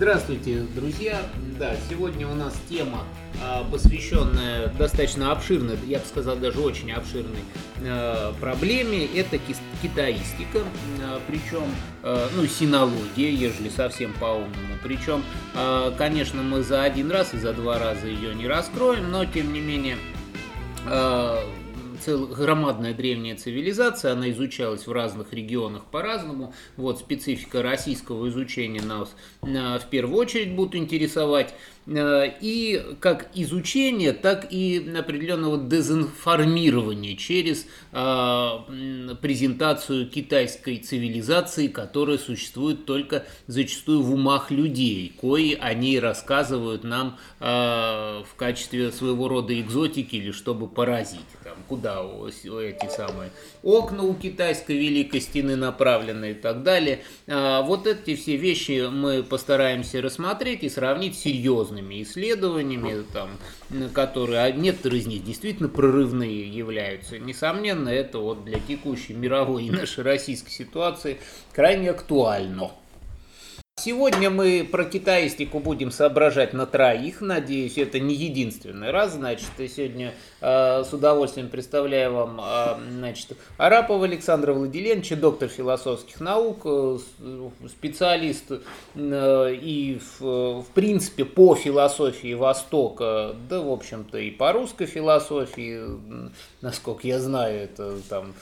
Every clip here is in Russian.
Здравствуйте, друзья. Да, сегодня у нас тема, а, посвященная достаточно обширной, я бы сказал, даже очень обширной а, проблеме. Это китаистика, а, причем, ну, синология, ежели совсем по-умному. Причем, конечно, мы за один раз и за два раза ее не раскроем, но, тем не менее, цел, громадная древняя цивилизация, она изучалась в разных регионах по-разному. Вот специфика российского изучения нас в первую очередь будут интересовать. Э, и как изучение, так и определенного дезинформирования через э, презентацию китайской цивилизации, которая существует только зачастую в умах людей, кои они рассказывают нам э, в качестве своего рода экзотики или чтобы поразить. Там, куда эти самые окна у китайской великой стены направлены и так далее. Вот эти все вещи мы постараемся рассмотреть и сравнить серьезно серьезными исследованиями, там, которые, а некоторые из них действительно прорывные являются. Несомненно, это вот для текущей мировой и нашей российской ситуации крайне актуально. Сегодня мы про китаистику будем соображать на троих. Надеюсь, это не единственный раз. Значит, сегодня э, с удовольствием представляю вам э, значит, Арапова Александра Владиленовича, доктор философских наук, э, специалист э, и, в, в принципе, по философии Востока, да, в общем-то, и по русской философии, насколько я знаю, это там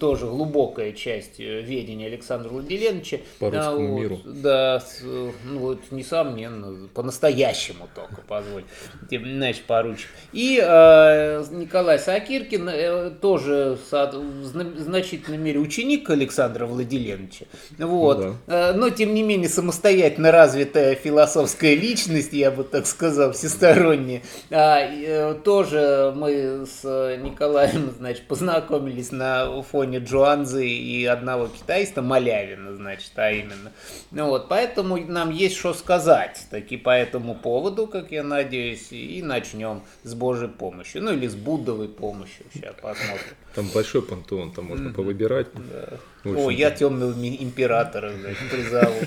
тоже глубокая часть ведения Александра Владиленовича. По русскому а, вот, миру. Да, ну вот, несомненно, по-настоящему только, позволь, значит, поручик. И э, Николай Сакиркин э, тоже в значительной мере ученик Александра Владиленовича, вот, ну, да. э, но тем не менее самостоятельно развитая философская личность, я бы так сказал, всесторонняя. А, э, тоже мы с Николаем, значит, познакомились на фоне Джуанзы и одного китайста Малявина, значит, а именно. Ну вот, поэтому Поэтому нам есть что сказать таки по этому поводу, как я надеюсь, и начнем с Божьей помощью. Ну или с Буддовой помощью. Сейчас посмотрим. Там большой пантеон, там можно mm-hmm. повыбирать. Да. О, я темного императора, значит, призову.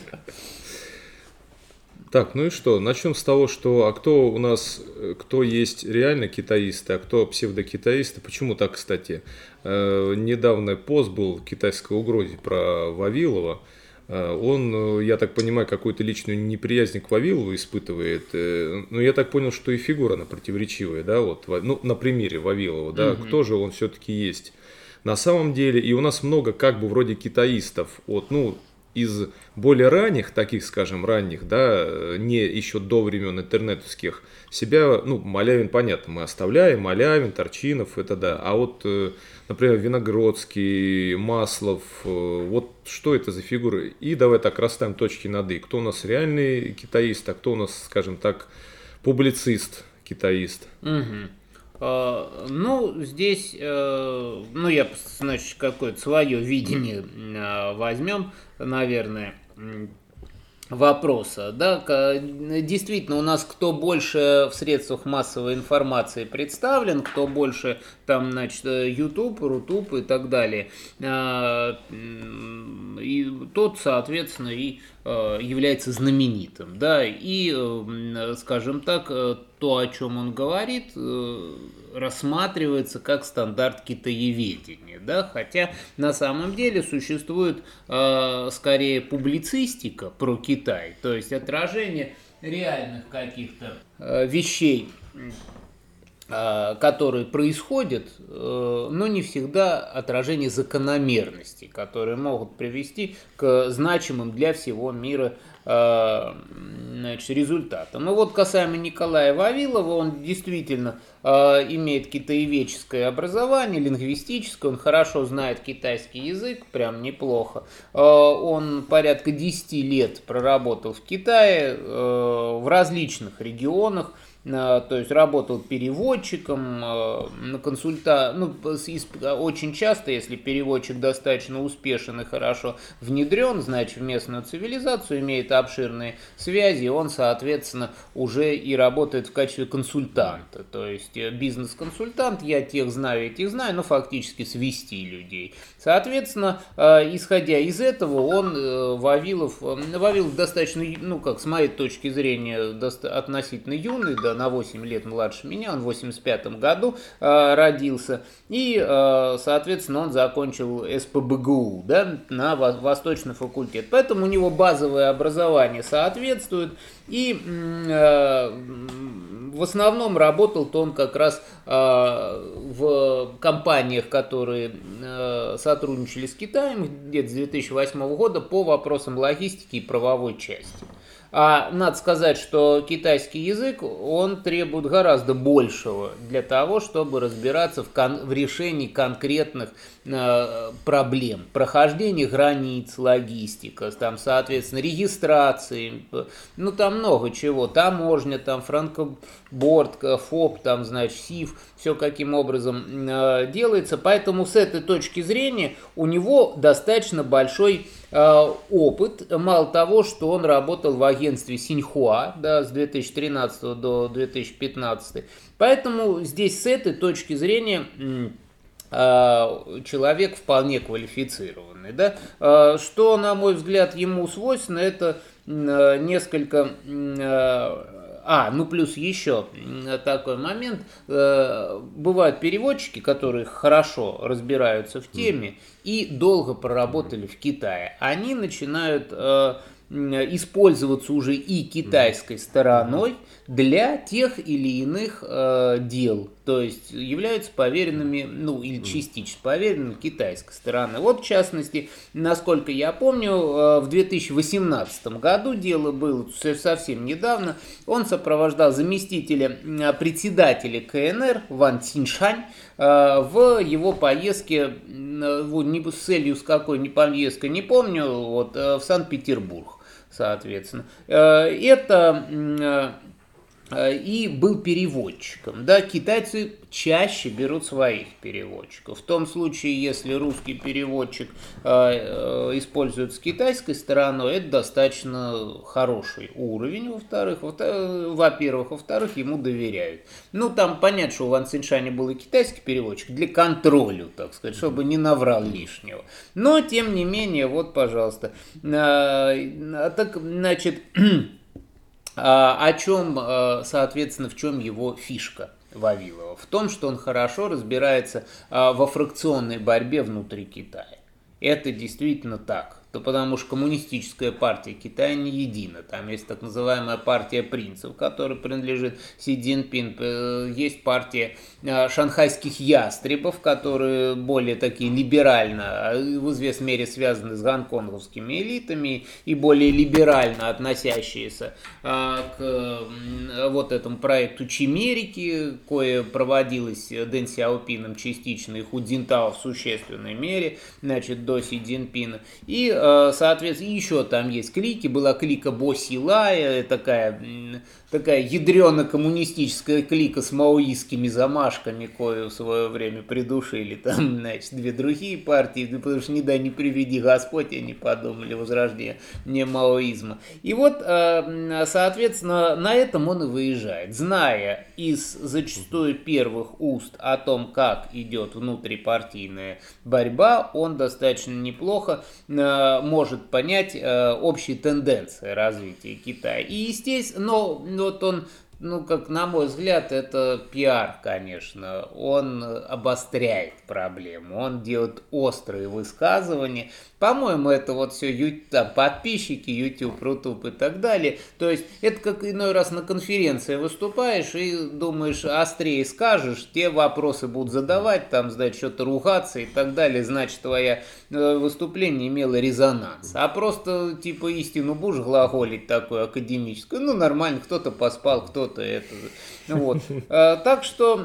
Так, ну и что? Начнем с того, что а кто у нас, кто есть реально китаисты, а кто псевдокитаисты. Почему так, кстати? Э, недавно пост был в китайской угрозе про Вавилова. Э, он, э, я так понимаю, какую-то личную неприязнь к Вавилову испытывает. Э, но я так понял, что и фигура она противоречивая, да, вот, ну, на примере Вавилова, да, угу. кто же он все-таки есть. На самом деле, и у нас много как бы вроде китаистов, вот, ну, из более ранних, таких, скажем, ранних, да, не еще до времен интернетовских, себя, ну, Малявин, понятно, мы оставляем, Малявин, Торчинов, это да, а вот например, Виногродский, Маслов, э, вот что это за фигуры? И давай так расставим точки над «и». Кто у нас реальный китаист, а кто у нас, скажем так, публицист, китаист? Угу. Ну, здесь, uh, ну, я, значит, какое-то свое видение uh, возьмем, наверное вопроса. Да? Действительно, у нас кто больше в средствах массовой информации представлен, кто больше там, значит, YouTube, Рутуб и так далее, а, и тот, соответственно, и а, является знаменитым. Да? И, скажем так, то, о чем он говорит, э, рассматривается как стандарт китаеведения, да, хотя на самом деле существует э, скорее публицистика про Китай, то есть отражение реальных каких-то э, вещей, э, которые происходят, но не всегда отражение закономерностей, которые могут привести к значимым для всего мира значит, результатом. Ну вот касаемо Николая Вавилова, он действительно имеет китаеведческое образование, лингвистическое, он хорошо знает китайский язык, прям неплохо. Э, он порядка 10 лет проработал в Китае, э, в различных регионах, то есть работал переводчиком, на консульта, ну, очень часто, если переводчик достаточно успешен и хорошо внедрен, значит, в местную цивилизацию, имеет обширные связи, он, соответственно, уже и работает в качестве консультанта, то есть бизнес-консультант, я тех знаю, этих знаю, но фактически свести людей. Соответственно, исходя из этого, он э, Вавилов, э, Вавилов достаточно, ну как, с моей точки зрения, относительно юный, да, на 8 лет младше меня, он в 85 году э, родился, и, соответственно, он закончил СПБГУ, да, на Восточный факультет. Поэтому у него базовое образование соответствует, и в основном работал-то он как раз э, в компаниях, которые э, сотрудничали с Китаем где-то с 2008 года по вопросам логистики и правовой части. А надо сказать, что китайский язык, он требует гораздо большего для того, чтобы разбираться в, кон- в решении конкретных э, проблем. Прохождение границ, логистика, там, соответственно, регистрации, ну, там много чего, таможня, там, франкоборд, ФОП, там, значит, СИФ, все каким образом э, делается. Поэтому с этой точки зрения у него достаточно большой Э, опыт. Мало того, что он работал в агентстве Синьхуа да, с 2013 до 2015. Поэтому здесь с этой точки зрения э, человек вполне квалифицированный. Да? Что, на мой взгляд, ему свойственно, это несколько а, ну плюс еще такой момент. Э, бывают переводчики, которые хорошо разбираются в теме и долго проработали в Китае. Они начинают э, использоваться уже и китайской стороной для тех или иных э, дел, то есть являются поверенными, ну или частично поверенными китайской стороны. Вот в частности, насколько я помню, э, в 2018 году дело было совсем недавно, он сопровождал заместителя председателя КНР Ван Циншань э, в его поездке, э, не с целью с какой не поездка, не помню, вот, э, в Санкт-Петербург соответственно. Э, это э, и был переводчиком. Да, китайцы чаще берут своих переводчиков. В том случае, если русский переводчик используют с китайской стороной, это достаточно хороший уровень, во-вторых. Во-первых, во-вторых, ему доверяют. Ну, там понятно, что у Ван Циншаня был и китайский переводчик для контроля, так сказать, чтобы не наврал лишнего. Но, тем не менее, вот, пожалуйста. Так, значит, а, о чем, а, соответственно, в чем его фишка Вавилова? В том, что он хорошо разбирается а, во фракционной борьбе внутри Китая. Это действительно так то потому что коммунистическая партия Китая не едина. Там есть так называемая партия принцев, которой принадлежит Си Цзиньпин. Э, есть партия э, шанхайских ястребов, которые более такие либерально, э, в известной мере связаны с гонконговскими элитами и более либерально относящиеся к вот этому проекту Чимерики, кое проводилось Дэн Сяопином частично и Ху Цзинтао в существенной мере, значит, до Си Цзиньпина. И соответственно, еще там есть клики. Была клика Босилая, такая такая ядрено-коммунистическая клика с маоистскими замашками, кое в свое время придушили там, значит, две другие партии, потому что не дай не приведи Господь, они подумали, возрождение не маоизма. И вот, э, соответственно, на этом он и выезжает, зная из зачастую первых уст о том, как идет внутрипартийная борьба, он достаточно неплохо э, может понять э, общие тенденции развития Китая. И, естественно, но вот он ну, как на мой взгляд, это пиар, конечно. Он обостряет проблему, он делает острые высказывания. По-моему, это вот все там, подписчики, YouTube, Рутуб и так далее. То есть, это как иной раз на конференции выступаешь и думаешь, острее скажешь, те вопросы будут задавать, там, значит, что-то ругаться и так далее, значит, твое э, выступление имело резонанс. А просто, типа, истину будешь глаголить такую академическую, ну, нормально, кто-то поспал, кто-то это. Вот. Э, так что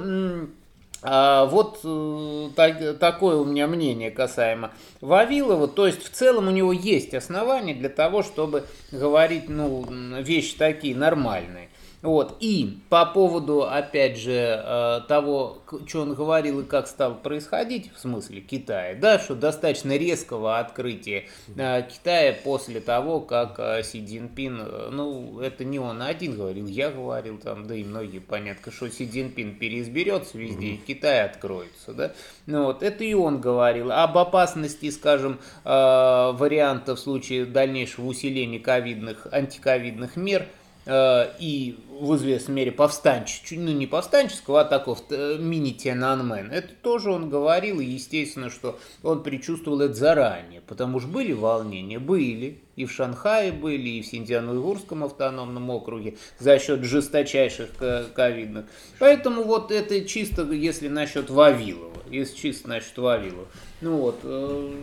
а, вот э, так, такое у меня мнение касаемо Вавилова. То есть в целом у него есть основания для того, чтобы говорить ну, вещи такие нормальные. Вот. И по поводу, опять же, э, того, что он говорил и как стало происходить, в смысле Китая, да, что достаточно резкого открытия э, Китая после того, как э, Си Цзиньпин, ну, это не он один говорил, я говорил там, да и многие, понятно, что Си Цзиньпин переизберется везде, и Китай откроется, да. Ну вот, это и он говорил. Об опасности, скажем, варианта в случае дальнейшего усиления ковидных, антиковидных мер – и в известной мере повстанческого, ну не повстанческого, а такого э, мини-Тяньанмен. Это тоже он говорил, и естественно, что он предчувствовал это заранее, потому что были волнения, были, и в Шанхае были, и в Синьцзян-Уйгурском автономном округе за счет жесточайших ковидных. Поэтому вот это чисто, если насчет Вавилова, если чисто насчет Вавилова. Ну вот, э,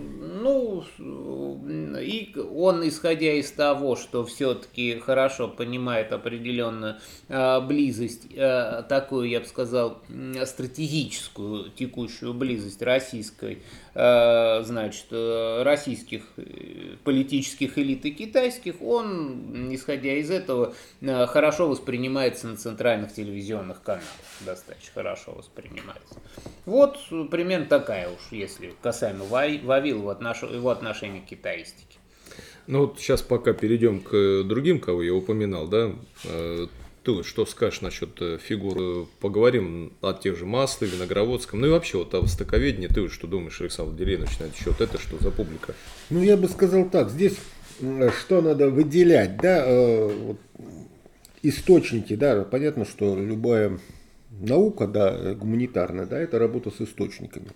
ну, и он, исходя из того, что все-таки хорошо понимает определенную э, близость, э, такую, я бы сказал, стратегическую текущую близость российской, значит, российских политических элит и китайских, он, исходя из этого, хорошо воспринимается на центральных телевизионных каналах, достаточно хорошо воспринимается. Вот примерно такая уж, если касаемо Вавилова отнош... его отношения к китаистике. Ну вот сейчас пока перейдем к другим, кого я упоминал, да, э, ты что скажешь насчет э, фигур? Поговорим о тех же Масле, Виногроводском, ну и вообще вот о востоковедении. Ты что думаешь, Александр Владимирович, на этот счет? Это что за публика? Ну, я бы сказал так, здесь что надо выделять, да, э, вот, источники, да, понятно, что любая наука, да, гуманитарная, да, это работа с источниками.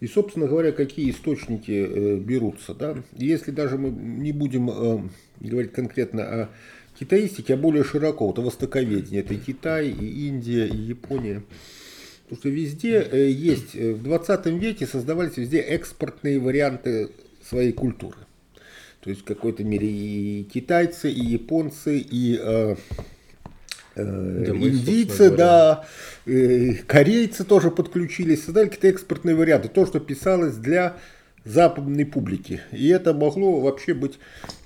И, собственно говоря, какие источники э, берутся. Да? Если даже мы не будем э, говорить конкретно о китаистике, а более широко, вот о востоковедении, это и Китай, и Индия, и Япония. Потому что везде э, есть, в 20 веке создавались везде экспортные варианты своей культуры. То есть в какой-то мере и китайцы, и японцы, и да индийцы, да, э, корейцы тоже подключились, создали какие-то экспортные варианты, то, что писалось для западной публики. И это могло вообще быть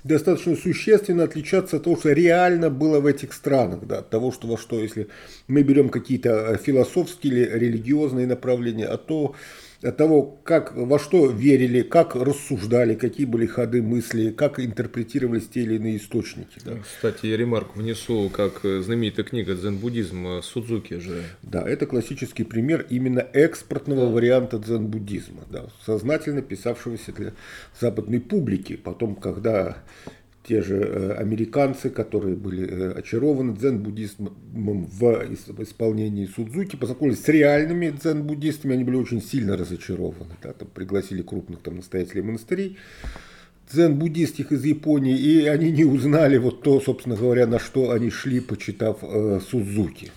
достаточно существенно отличаться от того, что реально было в этих странах, да, от того, что во что, если мы берем какие-то философские или религиозные направления, а то от того, как, во что верили, как рассуждали, какие были ходы мысли, как интерпретировались те или иные источники. Да. Кстати, я ремарку внесу, как знаменитая книга «Дзен-буддизм» Судзуки же. Да, это классический пример именно экспортного да. варианта дзен-буддизма, да, сознательно писавшегося для западной публики. Потом, когда те же э, американцы, которые были э, очарованы дзен-буддизмом в исполнении Судзуки, познакомились с реальными дзен-буддистами, они были очень сильно разочарованы. Да, там пригласили крупных там, настоятелей монастырей, дзен-буддист из Японии, и они не узнали вот то, собственно говоря, на что они шли, почитав э, Судзуки.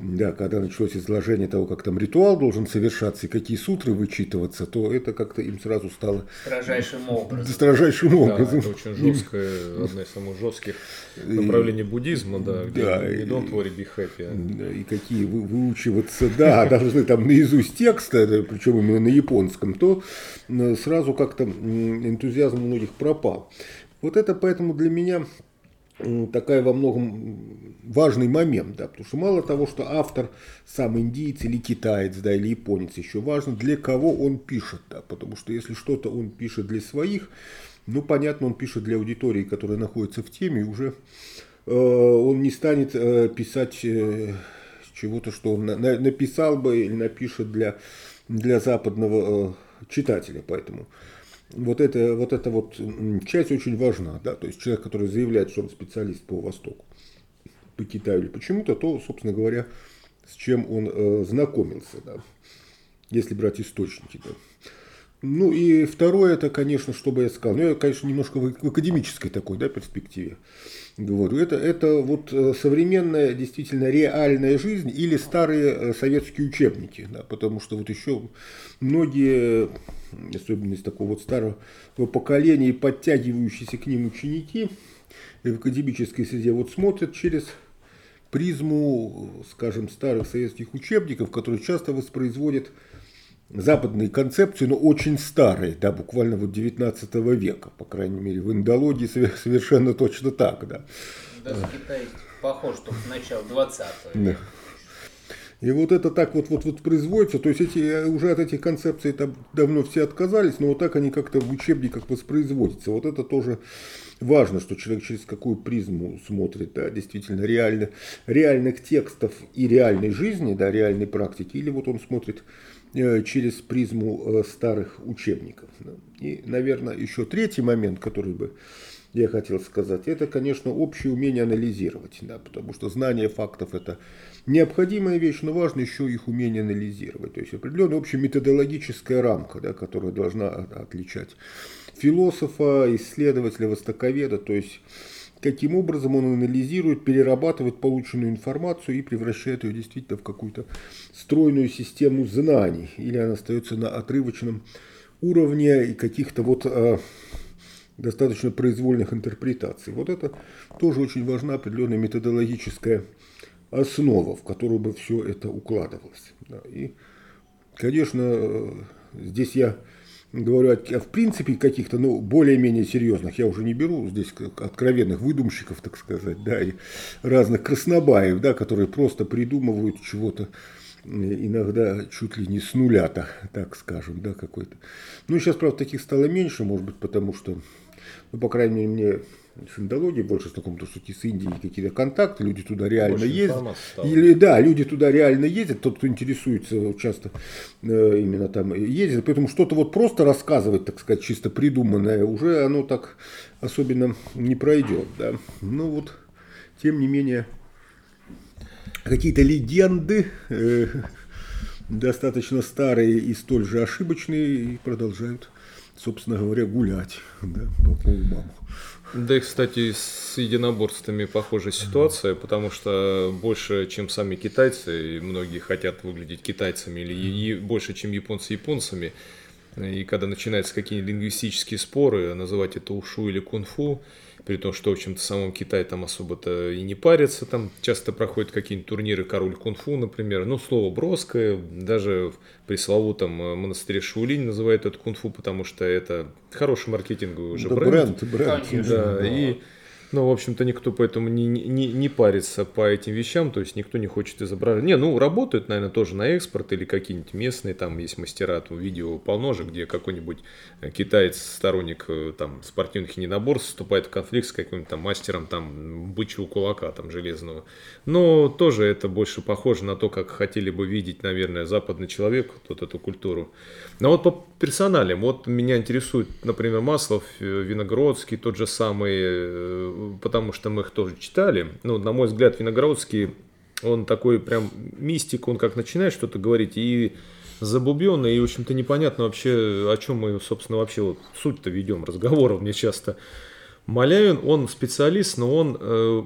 Да, когда началось изложение того, как там ритуал должен совершаться и какие сутры вычитываться, то это как-то им сразу стало... Строжайшим образом. Строжайшим образом. Да, это очень жесткое, одно из самых жестких направлений буддизма, да, где да, не don't worry, be happy. Да, и какие вы, выучиваться, да, должны там наизусть текста, причем именно на японском, то сразу как-то энтузиазм у многих пропал. Вот это поэтому для меня такая во многом важный момент, да, потому что мало того, что автор сам индиец или китаец, да, или японец, еще важно, для кого он пишет, да, потому что если что-то он пишет для своих, ну, понятно, он пишет для аудитории, которая находится в теме, уже э, он не станет э, писать э, чего-то, что он на, на, написал бы или напишет для, для западного э, читателя, поэтому вот эта вот, это вот часть очень важна. Да? То есть человек, который заявляет, что он специалист по Востоку, по Китаю или почему-то, то, собственно говоря, с чем он э, знакомился, да? если брать источники. Да? Ну и второе, это, конечно, что бы я сказал, ну я, конечно, немножко в академической такой да, перспективе говорю. Это, это вот э, современная, действительно реальная жизнь или старые э, советские учебники, да, потому что вот еще многие, особенно из такого вот старого поколения, подтягивающиеся к ним ученики в академической среде, вот смотрят через призму, скажем, старых советских учебников, которые часто воспроизводят западные концепции, но очень старые, да, буквально вот 19 века, по крайней мере, в индологии совершенно точно так, да. Да, Похоже, что с начала 20 века. Да. И вот это так вот, вот, вот производится, то есть эти, э, уже от этих концепций там давно все отказались, но вот так они как-то в учебниках воспроизводятся. Вот это тоже важно, что человек через какую призму смотрит, да, действительно, реально, реальных текстов и реальной жизни, да, реальной практики, или вот он смотрит через призму э, старых учебников. Да. И, наверное, еще третий момент, который бы я хотел сказать, это, конечно, общее умение анализировать, да, потому что знание фактов это необходимая вещь, но важно еще их умение анализировать. То есть определенная общая методологическая рамка, да, которая должна отличать философа, исследователя, востоковеда, то есть каким образом он анализирует, перерабатывает полученную информацию и превращает ее действительно в какую-то стройную систему знаний, или она остается на отрывочном уровне и каких-то вот а, достаточно произвольных интерпретаций. Вот это тоже очень важна определенная методологическая основа, в которую бы все это укладывалось. Да. И, конечно, э, здесь я говорю в принципе каких-то ну, более-менее серьезных, я уже не беру здесь откровенных выдумщиков, так сказать, да, и разных краснобаев, да, которые просто придумывают чего-то иногда чуть ли не с нуля, так, так скажем, да, какой-то. Ну, сейчас, правда, таких стало меньше, может быть, потому что, ну, по крайней мере, мне с индологией больше знаком, то что с Индией какие-то контакты, люди туда реально больше ездят. Или да, люди туда реально ездят, тот, кто интересуется, часто э, именно там ездит, поэтому что-то вот просто рассказывать, так сказать, чисто придуманное, уже оно так особенно не пройдет, да. Ну вот, тем не менее, какие-то легенды э, достаточно старые и столь же ошибочные и продолжают, собственно говоря, гулять да, по полумаму. Да и, кстати, с единоборствами похожая ситуация, потому что больше, чем сами китайцы, и многие хотят выглядеть китайцами, или больше, чем японцы японцами, и когда начинаются какие-нибудь лингвистические споры, называть это ушу или кунг-фу, при том, что, в общем-то, в самом Китае там особо-то и не парятся, там часто проходят какие-нибудь турниры король кунг-фу, например, ну, слово броское, даже в пресловутом э, монастыре Шаулинь называют это кунг-фу, потому что это хороший маркетинговый уже да, бренд. бренд, бренд. Конечно, да, да. и ну, в общем-то, никто поэтому не, не, не парится по этим вещам, то есть никто не хочет изображать. Не, ну, работают, наверное, тоже на экспорт или какие-нибудь местные, там есть мастера, там видео полно же, где какой-нибудь э, китаец, сторонник э, там спортивных единоборств, вступает в конфликт с каким-нибудь там мастером там бычьего кулака там железного. Но тоже это больше похоже на то, как хотели бы видеть, наверное, западный человек, вот эту культуру. Но вот по персоналям, вот меня интересует, например, Маслов, э, Виногродский, тот же самый потому что мы их тоже читали. Ну, на мой взгляд, Виноградский, он такой прям мистик, он как начинает что-то говорить, и забубенный, и, в общем-то, непонятно вообще, о чем мы, собственно, вообще вот суть-то ведем разговоров мне часто. Малявин, он специалист, но он, э,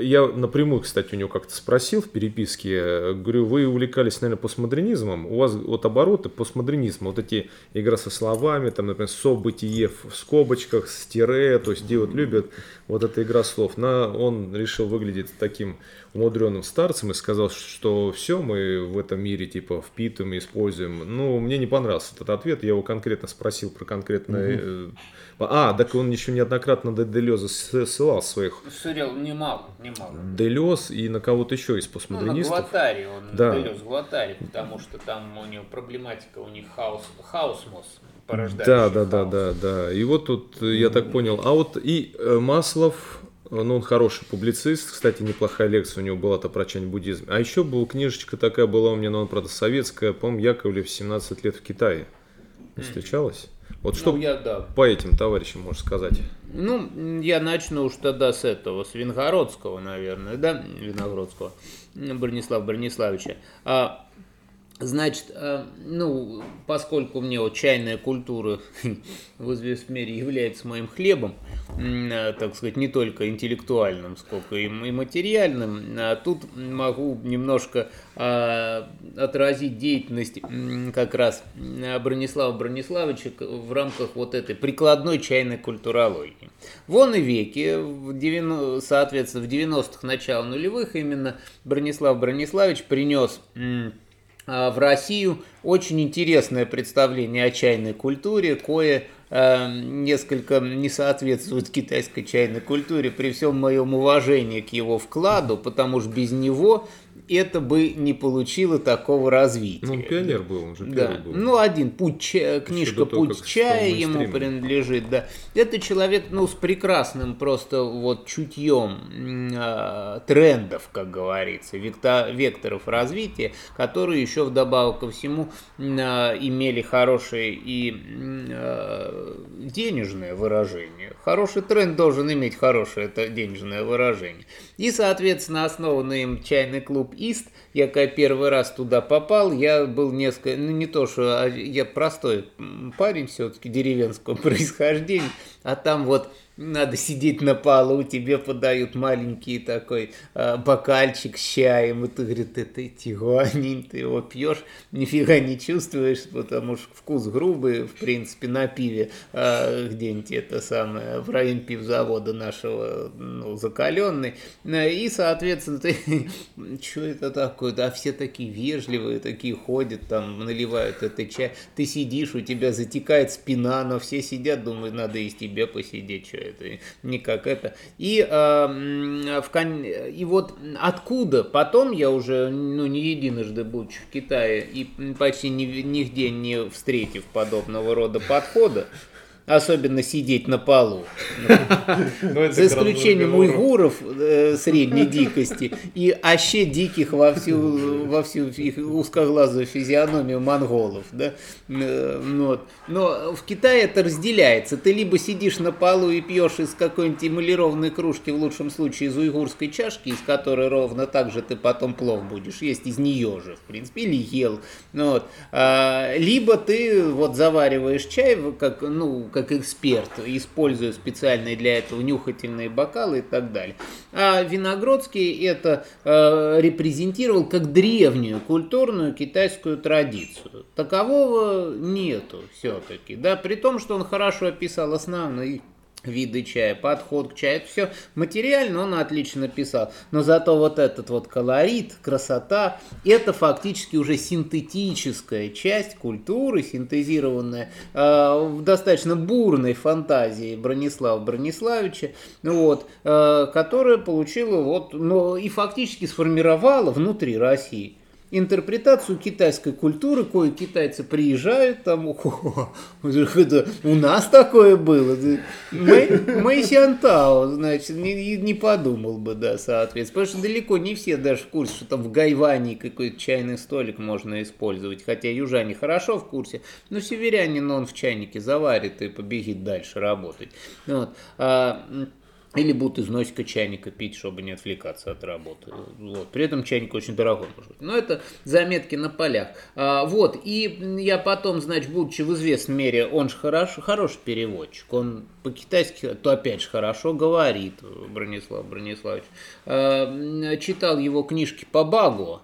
я напрямую, кстати, у него как-то спросил в переписке, э, говорю, вы увлекались, наверное, постмодернизмом, у вас вот обороты постмодернизма, вот эти игра со словами, там, например, событие в скобочках, с тире, то есть где вот любят вот эта игра слов. На, он решил выглядеть таким умудренным старцем и сказал, что все мы в этом мире типа впитываем и используем. Ну, мне не понравился этот ответ, я его конкретно спросил про конкретное... Угу. А, так он еще неоднократно на Делеза ссылал своих... Ссылал немало, немало. Делез и на кого-то еще из постмодернистов. Ну, на Глотари, он да. Делез Глотари, потому что там у него проблематика, у них хаос, хаосмос Да, да, да, да, да. И вот тут, я так понял, а вот и э, Маслов, ну, он хороший публицист, кстати, неплохая лекция у него была-то про чань буддизм. А еще была книжечка такая была у меня, но он, правда, советская, по-моему, Яковлев 17 лет в Китае. Не встречалась? Вот что ну, я, да. по этим товарищам можешь сказать? Ну, я начну уж тогда с этого, с Вингородского, наверное, да, Виногродского, Бронислава Брониславича. А, Значит, э, ну, поскольку мне вот чайная культура в известной мере является моим хлебом, э, так сказать, не только интеллектуальным, сколько и материальным, а тут могу немножко а, отразить деятельность как раз Бронислава Брониславовича в рамках вот этой прикладной чайной культурологии. Вон и веки, в 90, соответственно, в 90-х, начало нулевых именно Бронислав Брониславович принес в Россию очень интересное представление о чайной культуре, кое э, несколько не соответствует китайской чайной культуре, при всем моем уважении к его вкладу, потому что без него это бы не получило такого развития. Ну, он пионер был, он же да. был. Ну, один путь книжка того, Путь чая ему принадлежит, да. Это человек, ну, с прекрасным просто вот чутьем э, трендов, как говорится, векта- векторов развития, которые еще вдобавок ко всему э, имели хорошее и э, денежное выражение. Хороший тренд должен иметь хорошее это денежное выражение. И, соответственно, основанный им чайный клуб Ист, я когда первый раз туда попал, я был несколько, ну не то, что а я простой парень все-таки деревенского происхождения, а там вот надо сидеть на полу, тебе подают маленький такой э, бокальчик с чаем, и ты, говорит, это тигуанин, ты его пьешь, нифига не чувствуешь, потому что вкус грубый, в принципе, на пиве э, где-нибудь это самое, в районе пивзавода нашего, ну, закаленный, и, соответственно, ты, что это такое, да, все такие вежливые, такие ходят, там, наливают это чай, ты сидишь, у тебя затекает спина, но все сидят, думают, надо и тебе посидеть, что это, не как это. И, э, в кон- и вот откуда потом я уже, ну, не единожды будучи в Китае и почти ни- нигде не встретив подобного рода подхода, особенно сидеть на полу, Ну, за исключением уйгуров э, средней дикости и аще диких во всю, во всю их узкоглазую физиономию монголов. Да? Э, вот. Но в Китае это разделяется. Ты либо сидишь на полу и пьешь из какой-нибудь эмалированной кружки, в лучшем случае из уйгурской чашки, из которой ровно так же ты потом плов будешь есть, из нее же, в принципе, или ел. Вот. А, либо ты вот завариваешь чай как, ну, как эксперт, используя специальные для этого нюхательные бокалы и так далее. А Виногродский это э, репрезентировал как древнюю культурную китайскую традицию. Такового нету все-таки, да, при том, что он хорошо описал основные виды чая, подход к чаю, все материально он отлично писал, но зато вот этот вот колорит, красота, это фактически уже синтетическая часть культуры, синтезированная э, в достаточно бурной фантазии Бронислава Брониславича, вот, э, которая получила вот, но и фактически сформировала внутри России интерпретацию китайской культуры, кое китайцы приезжают там, «О, это у нас такое было, Мэй, Мэй значит, не, не подумал бы, да, соответственно, потому что далеко не все даже в курсе, что там в Гайване какой-то чайный столик можно использовать, хотя южане хорошо в курсе, но северянин он в чайнике заварит и побегит дальше работать. Вот. А, или будут из носика чайника пить, чтобы не отвлекаться от работы. Вот. При этом чайник очень дорогой может быть. Но это заметки на полях. А, вот. И я потом, значит, будучи в известной мере, он же хорош, хороший переводчик. Он по-китайски, то опять же хорошо говорит, Бронислав Брониславович. А, читал его книжки по Багу.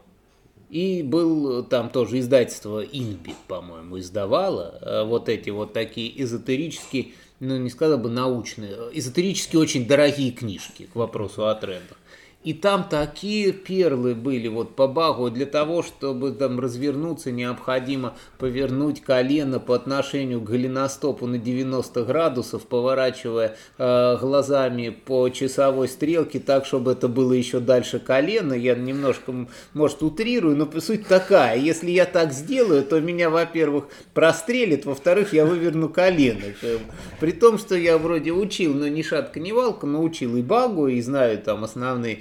И был там тоже издательство Инбит, по-моему, издавало э, вот эти вот такие эзотерические, ну не сказал бы научные, э, эзотерически очень дорогие книжки к вопросу о трендах. И там такие перлы были вот по багу. Для того, чтобы там развернуться, необходимо повернуть колено по отношению к голеностопу на 90 градусов, поворачивая э, глазами по часовой стрелке так, чтобы это было еще дальше колена. Я немножко, может, утрирую, но суть такая. Если я так сделаю, то меня, во-первых, прострелит, во-вторых, я выверну колено. При том, что я вроде учил, но ни шатка, ни валка, но учил и багу, и знаю там основные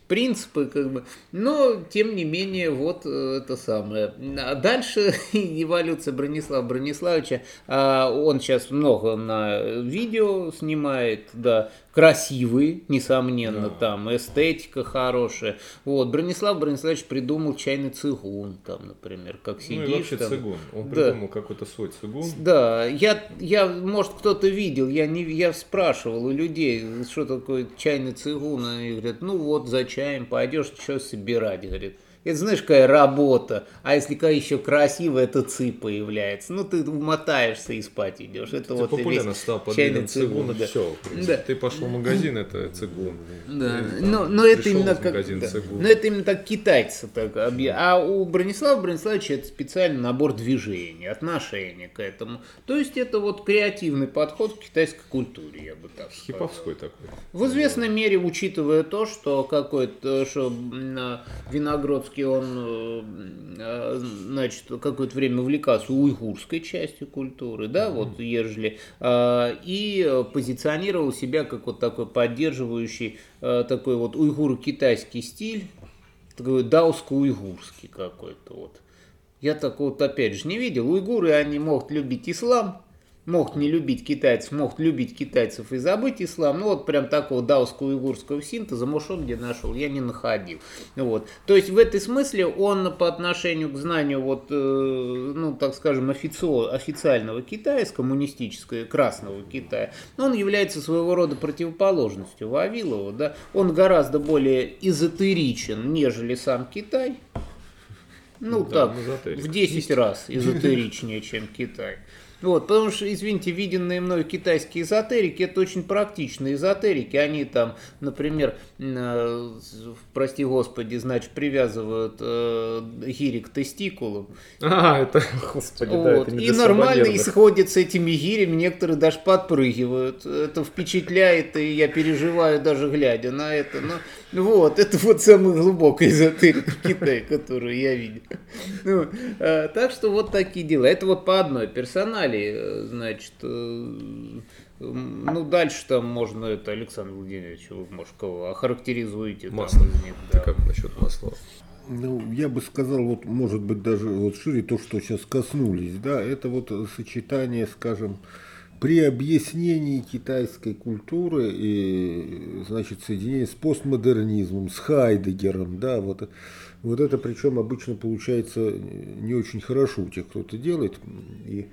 принципы, как бы, но тем не менее вот э, это самое. А дальше эволюция Бронислава Брониславича, а, он сейчас много на видео снимает, да, красивый, несомненно, там эстетика хорошая. Вот Бронислав Брониславович придумал чайный цигун, там, например, как Ну сидишь и вообще там. цигун. Он Да. придумал какой-то свой цигун. Да, я, я, может, кто-то видел, я не, я спрашивал у людей, что такое чайный цигун, они говорят, ну вот за чаем пойдешь, что собирать, говорит. Это знаешь, какая работа. А если какая еще красивая, то ци появляется. Ну, ты умотаешься и спать идешь. Это, Это вот популярно стал под видом цигуна. да. Все, Да. Ты пошел в магазин, это цигун. Да, Ты там но, но это именно как, магазин да. цигун. но это именно так китайцы так объ- А у Бронислава Брониславовича это специальный набор движений, отношения к этому. То есть это вот креативный подход к китайской культуре, я бы так сказал. Хиповской такой. В известной мере, учитывая то, что какой-то, что м, Виногродский, он, э, э, значит, какое-то время увлекался уйгурской частью культуры, да, вот, ежели, э, и позиционировал себя как вот такой поддерживающий такой вот уйгуро-китайский стиль, такой дауско-уйгурский какой-то вот. Я такого вот опять же не видел. Уйгуры, они могут любить ислам, могут не любить китайцев, могут любить китайцев и забыть ислам. Ну вот прям такого дауско-уйгурского синтеза, может он где нашел, я не находил. Вот. То есть в этой смысле он по отношению к знанию вот, э, ну так скажем, официо- официального Китая, с коммунистического красного Китая, он является своего рода противоположностью Вавилова. Да? Он гораздо более эзотеричен, нежели сам Китай. Ну Да, так, в 10 раз эзотеричнее, чем Китай. Вот, потому что, извините, виденные мной китайские эзотерики, это очень практичные эзотерики. Они там, например, э, прости господи, значит, привязывают э, гири к тестикулам. А, это, господи, да, Вот. это не И нормально исходят с этими гирями, некоторые даже подпрыгивают. Это впечатляет, и я переживаю даже глядя на это. Но, вот, это вот самая глубокая эзотерика Китая, которую я видел. Ну, э, так что вот такие дела. Это вот по одной персонали, э, значит, э, ну, дальше там можно это, Александр Владимирович, вы, может, кого охарактеризуете там Масло. из них, Ты да. как насчет масла? Ну, я бы сказал, вот, может быть, даже вот шире то, что сейчас коснулись, да, это вот сочетание, скажем, при объяснении китайской культуры и, значит, соединение с постмодернизмом, с Хайдегером, да, вот, вот это причем обычно получается не очень хорошо у тех, кто это делает, и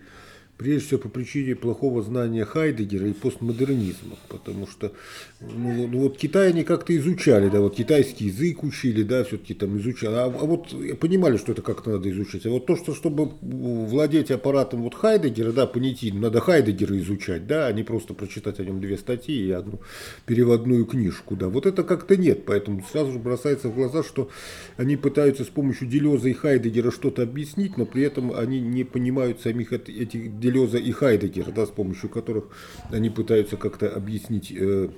прежде всего по причине плохого знания Хайдегера и постмодернизма, потому что ну, вот- ну, Китай они как-то изучали, да, вот китайский язык учили, да, все-таки там изучали, а, а вот понимали, что это как-то надо изучать, а вот то, что чтобы владеть аппаратом вот Хайдегера, да, понятийным, надо Хайдегера изучать, да, а не просто прочитать о нем две статьи и одну переводную книжку, да, вот это как-то нет, поэтому сразу же бросается в глаза, что они пытаются с помощью Делеза и Хайдегера что-то объяснить, но при этом они не понимают самих эт- этих Делеза и Хайдегера, да, с помощью которых они пытаются как-то объяснить э,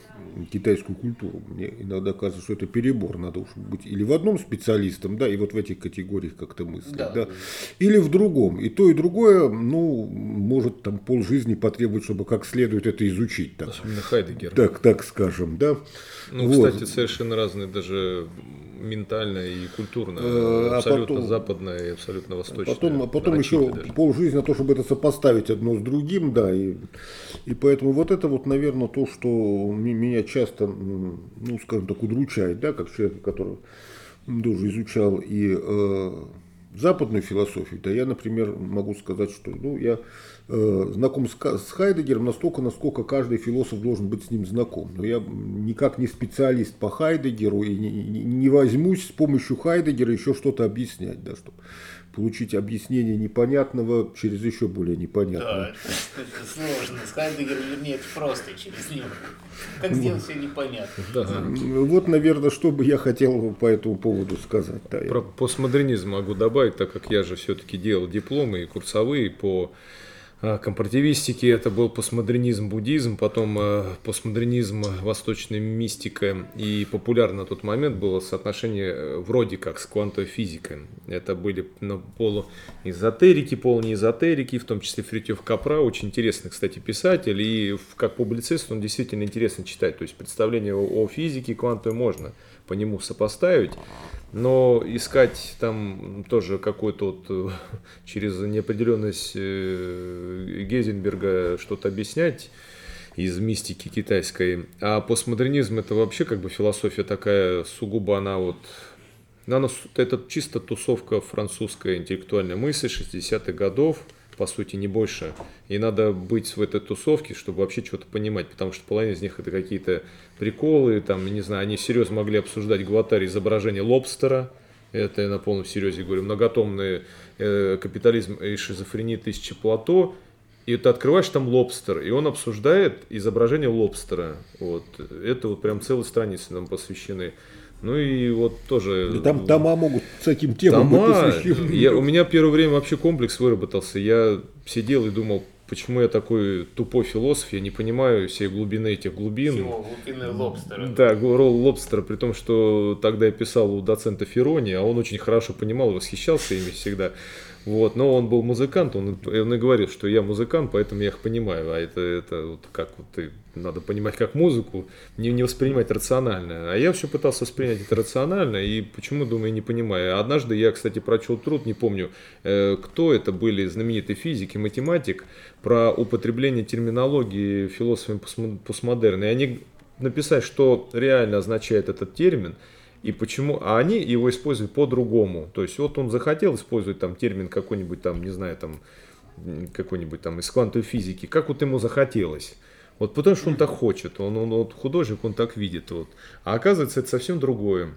китайскую культуру. Мне иногда кажется, что это перебор, надо уж быть или в одном специалистом, да, и вот в этих категориях как-то мыслить, Да. да, или в другом. И то, и другое, ну, может там полжизни потребовать, чтобы как следует это изучить, так, Особенно Хайдегер. так, так скажем, да. Ну, Вот. кстати, совершенно разные даже ментально и культурно. Э, а абсолютно потом- западная и абсолютно восточная. Потом, а потом еще даже. полжизни на то, чтобы это сопоставить одно с другим, да, и, и поэтому вот это вот, наверное, то, что меня часто, ну, скажем так, удручает, да, как человек, который тоже изучал и э, западную философию, да, я, например, могу сказать, что, ну, я э, знаком с, с Хайдегером настолько, насколько каждый философ должен быть с ним знаком. Но я никак не специалист по Хайдегеру и не- не возьмусь с помощью Хайдегера еще что-то объяснять, да, чтобы получить объяснение непонятного через еще более непонятное. это сложно. С Хайдегером, вернее, это просто через него. Как сделать все непонятно. Да. Вот, наверное, что бы я хотел по этому поводу сказать. Да, я- Про постмодернизм могу добавить, так как я же все-таки делал дипломы и курсовые по а, компаративистике. Это был постмодернизм, буддизм, потом э, постмодернизм, восточная мистика. И популярно на тот момент было соотношение э, вроде как с квантовой физикой. Это были ну, полуэзотерики, полунеэзотерики, в том числе Фритьев Капра, очень интересный, кстати, писатель. И как публицист он действительно интересно читать. То есть представление о физике квантовой можно по нему сопоставить. Но искать там тоже какой-то вот э, через неопределенность э, Гейзенберга что-то объяснять из мистики китайской. А постмодернизм это вообще как бы философия такая сугубо она вот она это чисто тусовка французская интеллектуальная мысль 60-х годов, по сути, не больше. И надо быть в этой тусовке, чтобы вообще что-то понимать, потому что половина из них это какие-то приколы, там, не знаю, они серьезно могли обсуждать Гватари изображение лобстера, это я на полном серьезе говорю, многотомный э, капитализм и шизофрения тысячи плато, и ты открываешь там лобстер, и он обсуждает изображение лобстера. Вот. Это вот прям целые страницы нам посвящены. Ну и вот тоже... И там дома могут с этим темам Дома, быть посвящены. я, у меня первое время вообще комплекс выработался. Я сидел и думал, почему я такой тупой философ, я не понимаю всей глубины этих глубин. Всего глубины лобстера. Да, ролл лобстера, при том, что тогда я писал у доцента Ферони, а он очень хорошо понимал и восхищался ими всегда. Вот, но он был музыкант, он, он и говорил, что я музыкант, поэтому я их понимаю. А это, это вот как вот ты, надо понимать как музыку, не, не воспринимать рационально. А я все пытался воспринять это рационально, и почему, думаю, не понимаю. Однажды я, кстати, прочел труд, не помню, э, кто это были, знаменитый физик и математик, про употребление терминологии философами постмодерна. И они написать, что реально означает этот термин, и почему, а они его используют по-другому. То есть вот он захотел использовать там термин какой-нибудь там, не знаю, там какой-нибудь там из квантовой физики, как вот ему захотелось. Вот потому что он так хочет, он, он вот художник, он так видит. Вот. А оказывается, это совсем другое.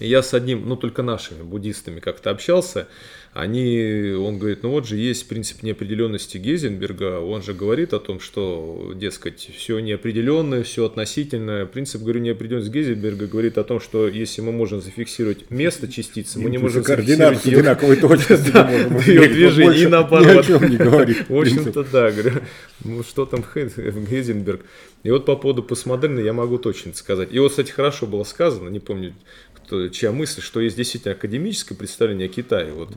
Я с одним, ну только нашими буддистами как-то общался, они, он говорит, ну вот же есть принцип неопределенности Гейзенберга, он же говорит о том, что, дескать, все неопределенное, все относительное. Принцип, говорю, неопределенности Гейзенберга говорит о том, что если мы можем зафиксировать место частицы, мы не можем зафиксировать ее, одинаковой точности. ее движение и наоборот. В общем-то, да, говорю, ну что там Гейзенберг. И вот по поводу постмодерна я могу точно сказать. И вот, кстати, хорошо было сказано, не помню, чья мысль, что есть действительно академическое представление о Китае. Вот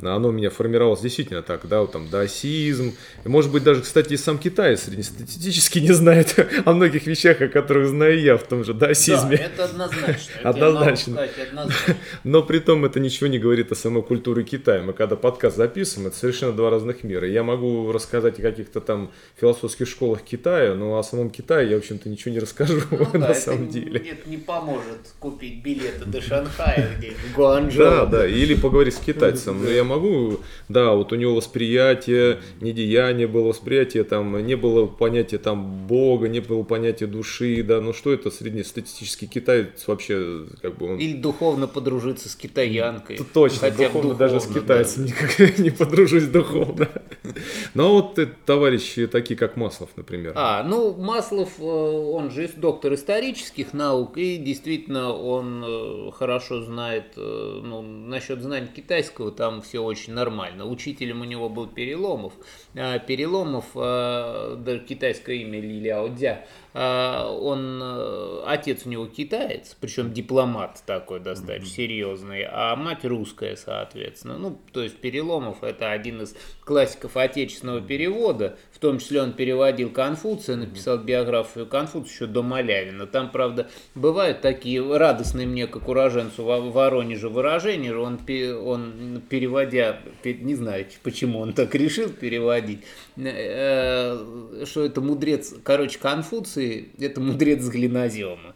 оно у меня формировалось действительно так, да, вот там даосизм. Может быть, даже, кстати, и сам Китай среднестатистически не знает о многих вещах, о которых знаю я в том же даосизме. Да, это однозначно. Это Однозначно. я могу сказать, однозначно. Но при том это ничего не говорит о самой культуре Китая. Мы когда подкаст записываем, это совершенно два разных мира. Я могу рассказать о каких-то там философских школах Китая, но о самом Китае я, в общем-то, ничего не расскажу Ну на самом деле. Это не поможет купить билеты до Шанхая, где в Гуанчжоу. Да, да, или поговорить с китайцем. Но я могу, да, вот у него восприятие, недеяние было восприятие, там не было понятия там Бога, не было понятия души, да, ну что это среднестатистический китаец вообще, как бы он... Или духовно подружиться с китаянкой. Точно, Хотя бы духовно, даже с духовно, китайцем никак не подружусь духовно. Но вот э, товарищи такие, как Маслов, например. А, ну, Маслов, э, он же доктор исторических наук, и действительно он э, хорошо знает, э, ну, насчет знаний китайского, там все очень нормально. Учителем у него был Переломов. А Переломов, даже китайское имя Ли Дзя, а, он, э, отец у него китаец, причем дипломат такой достаточно серьезный, а мать русская, соответственно. Ну, то есть Переломов это один из классиков отечественного перевода, в том числе он переводил Конфуция, написал биографию Конфуция еще до Малявина. Там, правда, бывают такие радостные мне, как уроженцу Во- Воронежа, выражения. Он, он переводя, пе- не знаю, почему он так решил переводить, что это мудрец, короче, Конфуций, это мудрец с глинозема.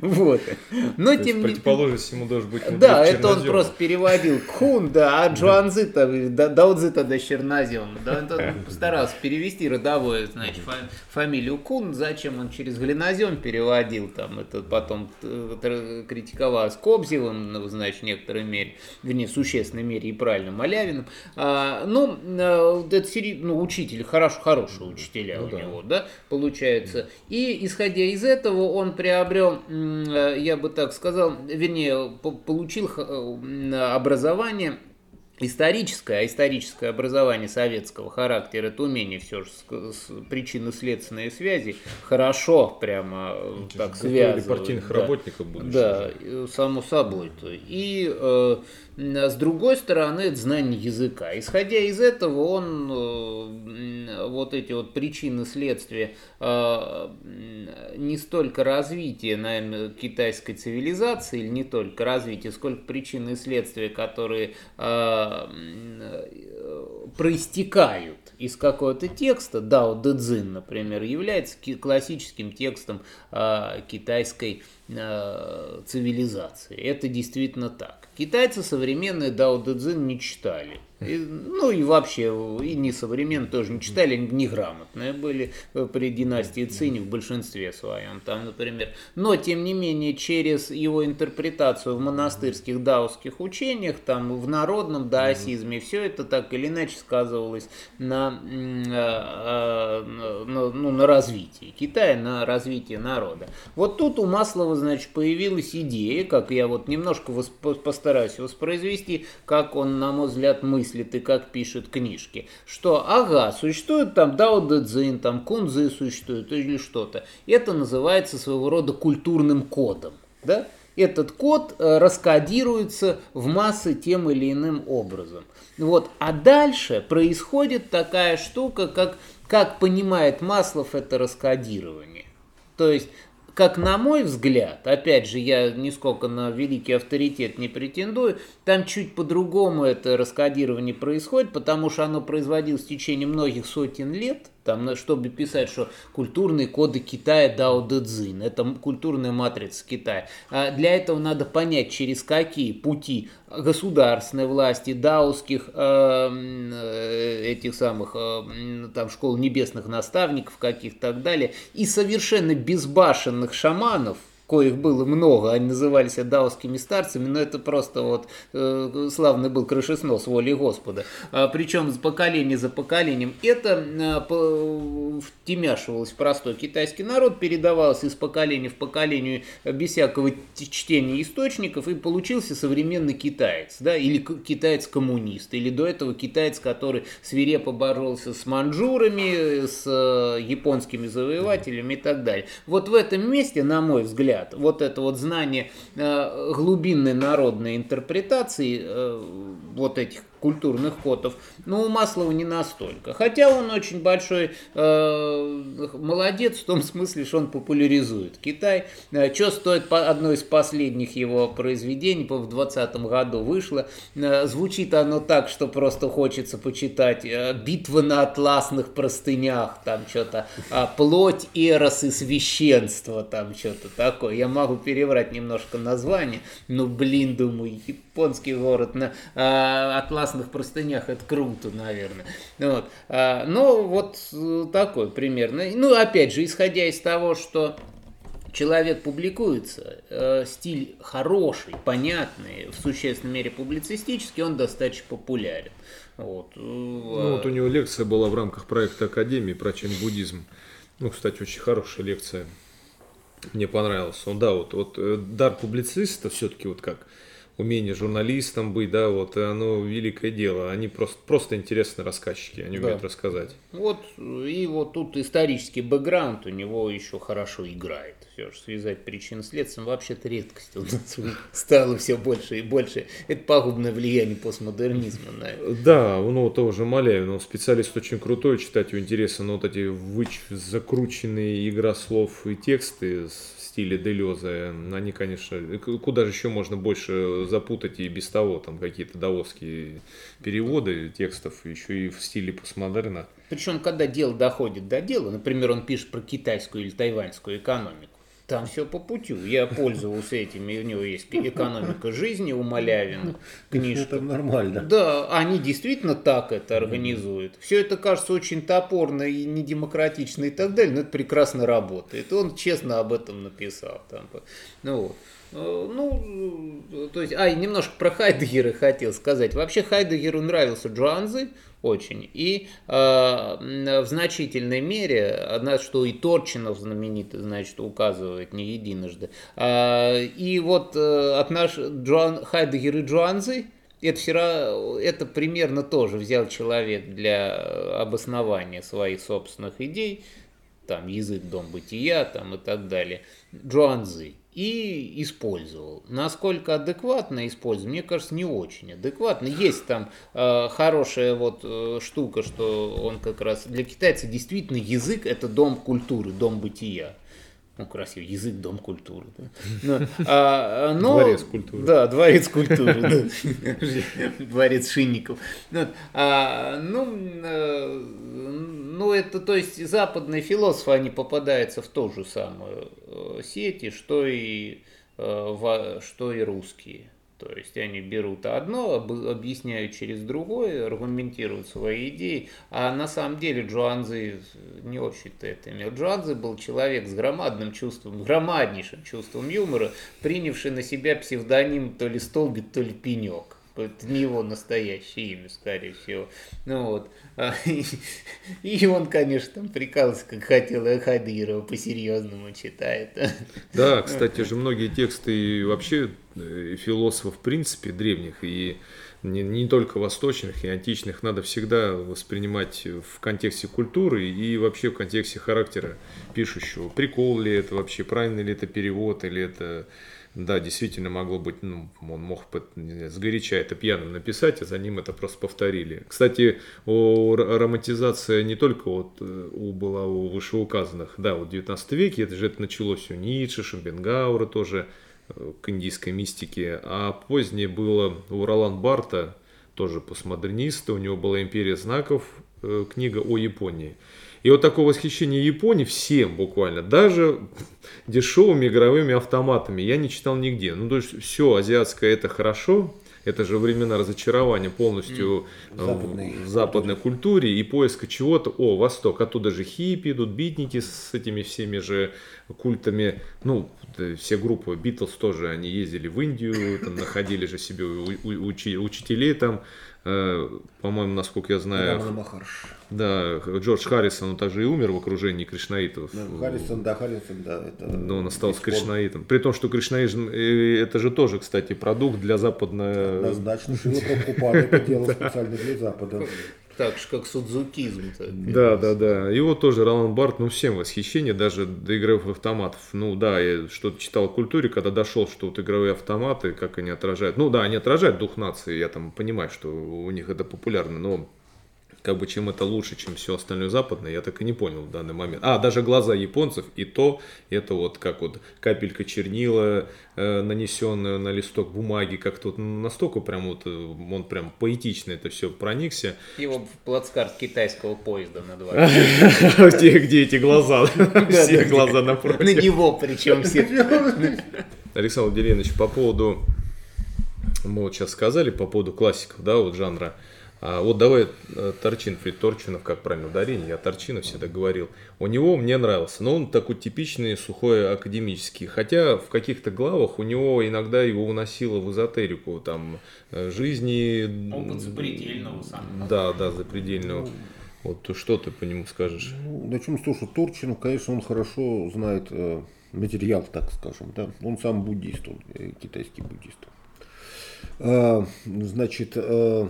Вот. Но тем не противоположность ему должен быть да, это он чернозема. просто переводил Кхун, да, а да, Даудзы тогда чернозем. Да, он тут постарался перевести родовое, значит, фа- фамилию Кун, зачем он через глинозем переводил, там, это потом э, тр- критиковалось Кобзевым, ну, значит, в некоторой мере, вернее, в существенной мере и правильно Малявиным. А, ну, э, это ну, учитель, хорошо, хорошие учителя Ну у да. него, да, получается. И исходя из этого он приобрел, э, я бы так сказал, вернее, по- получил э, образование историческое, а историческое образование советского характера, это умение все же причинно-следственные связи хорошо прямо э, так Готовили связывать. партийных да. работников будущих. Да, само собой. -то. И с другой стороны, это знание языка. Исходя из этого, он э, вот эти вот причины следствия э, не столько развития, наверное, китайской цивилизации, или не только развития, сколько причины и следствия, которые э, проистекают из какого-то текста, Дао Дэ Цзин, например, является ки- классическим текстом китайской э, цивилизации. Это действительно так. Китайцы современные Дао Дэ не читали. И, ну и вообще, и не современные тоже не читали, они неграмотные были при династии Цинь в большинстве своем, там, например. Но, тем не менее, через его интерпретацию в монастырских даосских учениях, там, в народном даосизме, все это так или иначе сказывалось на, на, ну, на развитии Китая, на развитии народа. Вот тут у Маслова, значит, появилась идея, как я вот немножко постараюсь воспроизвести, как он, на мой взгляд, мыслит мыслит и как пишет книжки, что ага, существует там Дао Дэ Цзин, там Кунзы существует или что-то. Это называется своего рода культурным кодом. Да? Этот код э, раскодируется в массы тем или иным образом. Вот. А дальше происходит такая штука, как, как понимает Маслов это раскодирование. То есть как на мой взгляд, опять же, я нисколько на великий авторитет не претендую, там чуть по-другому это раскодирование происходит, потому что оно производилось в течение многих сотен лет, там, чтобы писать, что культурные коды Китая Дао Дэ Цзин, это культурная матрица Китая. А для этого надо понять, через какие пути государственной власти, даосских э, э, этих самых э, там школ небесных наставников каких-то так далее, и совершенно безбашенных шаманов, коих было много, они назывались даосскими старцами, но это просто вот э, славный был крышеснос воли Господа. А, причем с поколения за поколением. Это э, по, втемяшивалось в простой китайский народ, передавалось из поколения в поколение без всякого чтения источников, и получился современный китаец, да, или китаец-коммунист, или до этого китаец, который свирепо боролся с манжурами, с э, японскими завоевателями и так далее. Вот в этом месте, на мой взгляд, взгляд, вот это вот знание э, глубинной народной интерпретации э, вот этих культурных кодов. Но у Маслова не настолько. Хотя он очень большой э, молодец в том смысле, что он популяризует Китай. Э, что стоит одно из последних его произведений, по в 2020 году вышло. Э, звучит оно так, что просто хочется почитать э, «Битва на атласных простынях», там что-то э, «Плоть, эрос и священство», там что-то такое. Я могу переврать немножко название, но, блин, думаю, японский город на э, атласных простынях, это круто, наверное. Вот. А, ну, вот э, такой примерно. Ну, опять же, исходя из того, что человек публикуется, э, стиль хороший, понятный, в существенной мере публицистический, он достаточно популярен. Вот. Э, ну, вот у него лекция была в рамках проекта Академии про чен-буддизм. Ну, кстати, очень хорошая лекция. Мне понравилось. Он, да, вот, вот дар публициста все-таки вот как умение журналистом быть, да, вот, оно великое дело. Они просто, просто интересные рассказчики, они умеют да. рассказать. Вот, и вот тут исторический бэкграунд у него еще хорошо играет. Все же связать причины следствием вообще-то редкость у нас стало все больше и больше. Это пагубное влияние постмодернизма на это. Да, ну тоже моляю, но специалист очень крутой, читать его интересно, но вот эти выч... закрученные игра слов и тексты стиле Делеза, они, конечно, куда же еще можно больше запутать и без того, там какие-то даосские переводы текстов, еще и в стиле постмодерна. Причем, когда дело доходит до дела, например, он пишет про китайскую или тайваньскую экономику, там все по путю. Я пользовался этим, и у него есть экономика жизни у Малявина, книжка. Это нормально. Да, они действительно так это организуют. Все это кажется очень топорно и недемократично и так далее, но это прекрасно работает. Он честно об этом написал. Там. Ну, вот. Э, ну, то есть, а, немножко про Хайдегера хотел сказать. Вообще Хайдегеру нравился Джоанзы, очень. И э, в значительной мере, на что и Торчинов знаменитый, значит, указывает не единожды. Э, и вот э, от наш Джоан, Хайдегер и Джоанзы, это, вчера, это примерно тоже взял человек для обоснования своих собственных идей, там язык дом бытия там, и так далее, Джоанзы и использовал. Насколько адекватно использовал, мне кажется, не очень адекватно. Есть там э, хорошая вот э, штука, что он как раз для китайца действительно язык это дом культуры, дом бытия. Ну, красивый язык, дом культуры. Да. Но, а, но, дворец культуры. Да, дворец культуры. Дворец шинников. А, ну, э, ну, это, то есть, западные философы, они попадаются в ту же самую э, сеть, что и, э, что и русские. То есть они берут одно, объясняют через другое, аргументируют свои идеи, а на самом деле Джуанзи не очень-то это имел. Джуанзи был человек с громадным чувством, громаднейшим чувством юмора, принявший на себя псевдоним то ли Столбит, то ли Пенек. Это не его настоящее имя, скорее всего. Ну вот. И он, конечно, там прикалывался, как хотел, и Хадырова по-серьезному читает. Да, кстати же, многие тексты вообще э, философов, в принципе, древних, и не, не только восточных и античных, надо всегда воспринимать в контексте культуры и вообще в контексте характера пишущего. Прикол ли это вообще, правильный ли это перевод, или это да, действительно могло быть, ну, он мог сгоряча это пьяным написать, а за ним это просто повторили. Кстати, о, романтизация не только вот э, у, была у вышеуказанных, да, вот в 19 веке, это же это началось у Ницше, Шопенгауэра тоже, э, к индийской мистике, а позднее было у Ролан Барта, тоже постмодерниста, у него была «Империя знаков», э, книга о Японии. И вот такое восхищение Японии всем буквально, даже дешевыми игровыми автоматами, я не читал нигде. Ну, то есть все азиатское это хорошо, это же времена разочарования полностью западной, в западной культуре и поиска чего-то. О, Восток, оттуда же хиппи идут, битники с этими всеми же культами. Ну, все группы Битлз тоже, они ездили в Индию, там, находили же себе учителей там. Э, по-моему, насколько я знаю... Да, Джордж Харрисон, он также и умер в окружении кришнаитов. Да, Харрисон, да, Харрисон, да. Это Но он остался кришнаитом. При том, что кришнаизм, э, это же тоже, кстати, продукт для западной... Однозначно, Шила Прабхупада это делал специально для Запада. Так же, как судзукизм. Так, да, да, да. Вот тоже Ролан Барт, ну, всем восхищение, даже до игровых автоматов. Ну, да, я что-то читал о культуре, когда дошел, что вот игровые автоматы, как они отражают. Ну, да, они отражают дух нации, я там понимаю, что у них это популярно, но как бы чем это лучше, чем все остальное западное, я так и не понял в данный момент. А, даже глаза японцев, и то, это вот как вот капелька чернила, э, нанесенная на листок бумаги, как-то вот настолько прям вот, э, он прям поэтично это все проникся. Его в плацкарт китайского поезда на два. Где эти глаза? Все глаза напротив. На него причем все. Александр Деленович, по поводу, мы вот сейчас сказали по поводу классиков, да, вот жанра, а вот давай э, Торчинфрид, Торчинов, как правильно ударение, я Торчинов всегда говорил. У него мне нравился, но он такой типичный, сухой, академический. Хотя в каких-то главах у него иногда его уносило в эзотерику, там, э, жизни... Опыт запредельного сам. Да, да, запредельного. Вот что ты по нему скажешь? Ну, начнем с того, что Торчинов, конечно, он хорошо знает э, материал, так скажем. Да? Он сам буддист, он э, китайский буддист. Э, значит, э,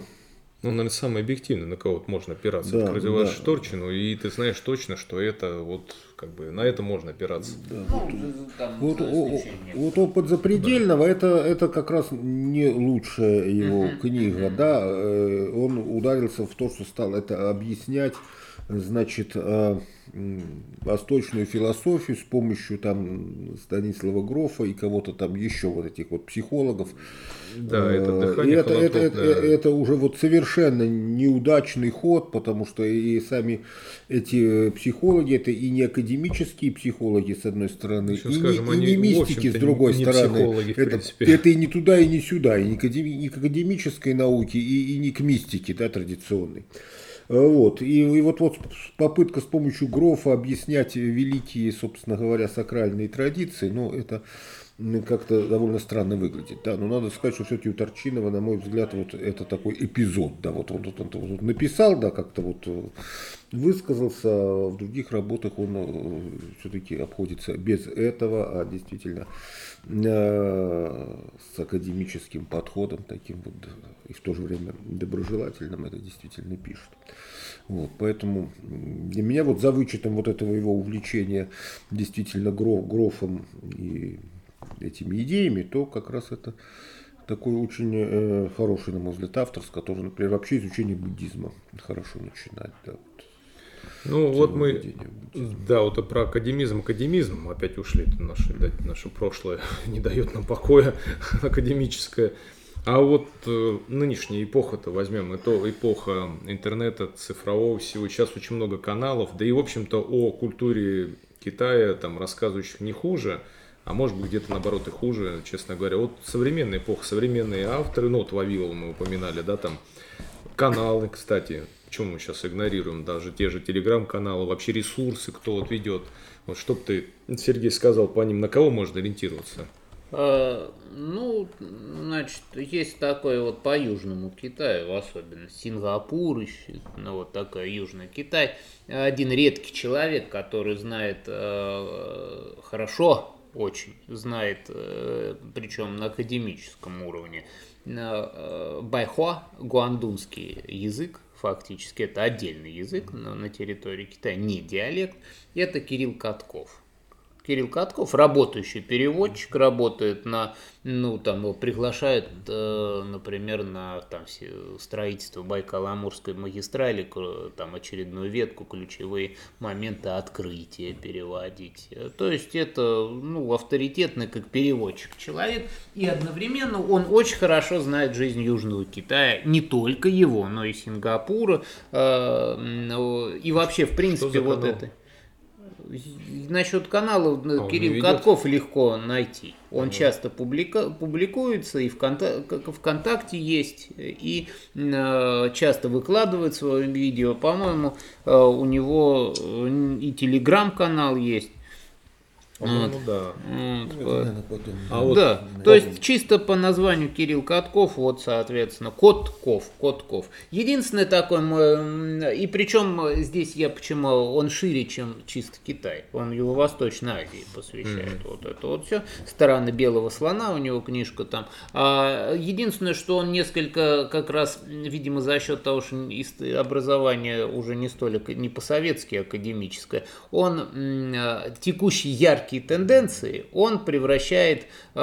ну, наверное, самый объективный, на кого можно опираться. Да, ты развиваешь да. шторчину, и ты знаешь точно, что это вот как бы на это можно опираться. Да, ну, вот, вот, вот опыт запредельного да. это, это как раз не лучшая его uh-huh, книга, uh-huh. да. Э, он ударился в то, что стал это объяснять, значит, э, восточную философию с помощью там Станислава Грофа и кого-то там еще вот этих вот психологов. Да, это э, дыхание это, это, это, это уже вот совершенно неудачный ход, потому что и сами эти психологи, это и не академические психологи, с одной стороны, и, скажем, не, и не мистики, с другой не стороны. Это, это и не туда, и не сюда, и не к, не к академической науке, и, и не к мистике да, традиционной. Вот. И, и вот, вот попытка с помощью Грофа объяснять великие, собственно говоря, сакральные традиции, ну, это как-то довольно странно выглядит. Да? Но надо сказать, что все-таки у Торчинова, на мой взгляд, вот это такой эпизод. Да? Вот он, вот, он, вот, он написал, да, как-то вот э, высказался, в других работах он э, все-таки обходится без этого, а действительно э, с академическим подходом, таким вот, и в то же время доброжелательным, это действительно пишет. Вот, поэтому для меня вот за вычетом вот этого его увлечения действительно гроф, грофом и этими идеями, то как раз это такой очень э, хороший, на мой взгляд, автор, с которым, например, вообще изучение буддизма хорошо начинать. Да, вот. Ну вот мы, да, вот про академизм, академизм, опять ушли, наше, да, наше прошлое не дает нам покоя академическое. А вот э, нынешняя эпоха-то возьмем, это эпоха интернета, цифрового всего, сейчас очень много каналов, да и, в общем-то, о культуре Китая там рассказывающих не хуже, а может быть где-то наоборот и хуже, честно говоря. Вот современная эпоха, современные авторы, ну вот Вавилова мы упоминали, да, там каналы, кстати, почему мы сейчас игнорируем даже те же телеграм-каналы, вообще ресурсы, кто вот ведет. Вот что бы ты, Сергей, сказал по ним, на кого можно ориентироваться? А, ну, значит, есть такой вот по Южному Китаю, в особенности Сингапур, еще, ну вот такой Южный Китай. Один редкий человек, который знает э, хорошо, очень знает, э, причем на академическом уровне, э, байхуа, гуандунский язык, фактически это отдельный язык на территории Китая, не диалект, это Кирилл Катков. Кирилл Катков, работающий переводчик, работает на, ну, там, его приглашают, э, например, на там, строительство Байкало-Амурской магистрали, там, очередную ветку, ключевые моменты открытия переводить. То есть это, ну, авторитетный как переводчик человек, и одновременно он очень хорошо знает жизнь Южного Китая, не только его, но и Сингапура, э, и вообще, в принципе, вот это. Насчет канала а Кирилл Катков легко найти. Он ага. часто публика, публикуется, и ВКонтакте, ВКонтакте есть, и э, часто выкладывает свое видео. По-моему, э, у него э, и телеграм-канал есть. Вот. да. Вот. потом. А вот, да, то есть чисто по названию Кирилл Катков, вот, соответственно, Котков, Котков. Единственное такое, и причем здесь я почему, он шире, чем чисто Китай. Он его Восточной Азии посвящает. Mm-hmm. Вот это вот все. Страны Белого Слона, у него книжка там. А единственное, что он несколько, как раз, видимо, за счет того, что образование уже не столь, не по-советски академическое, он текущий яркий яркие тенденции он превращает э,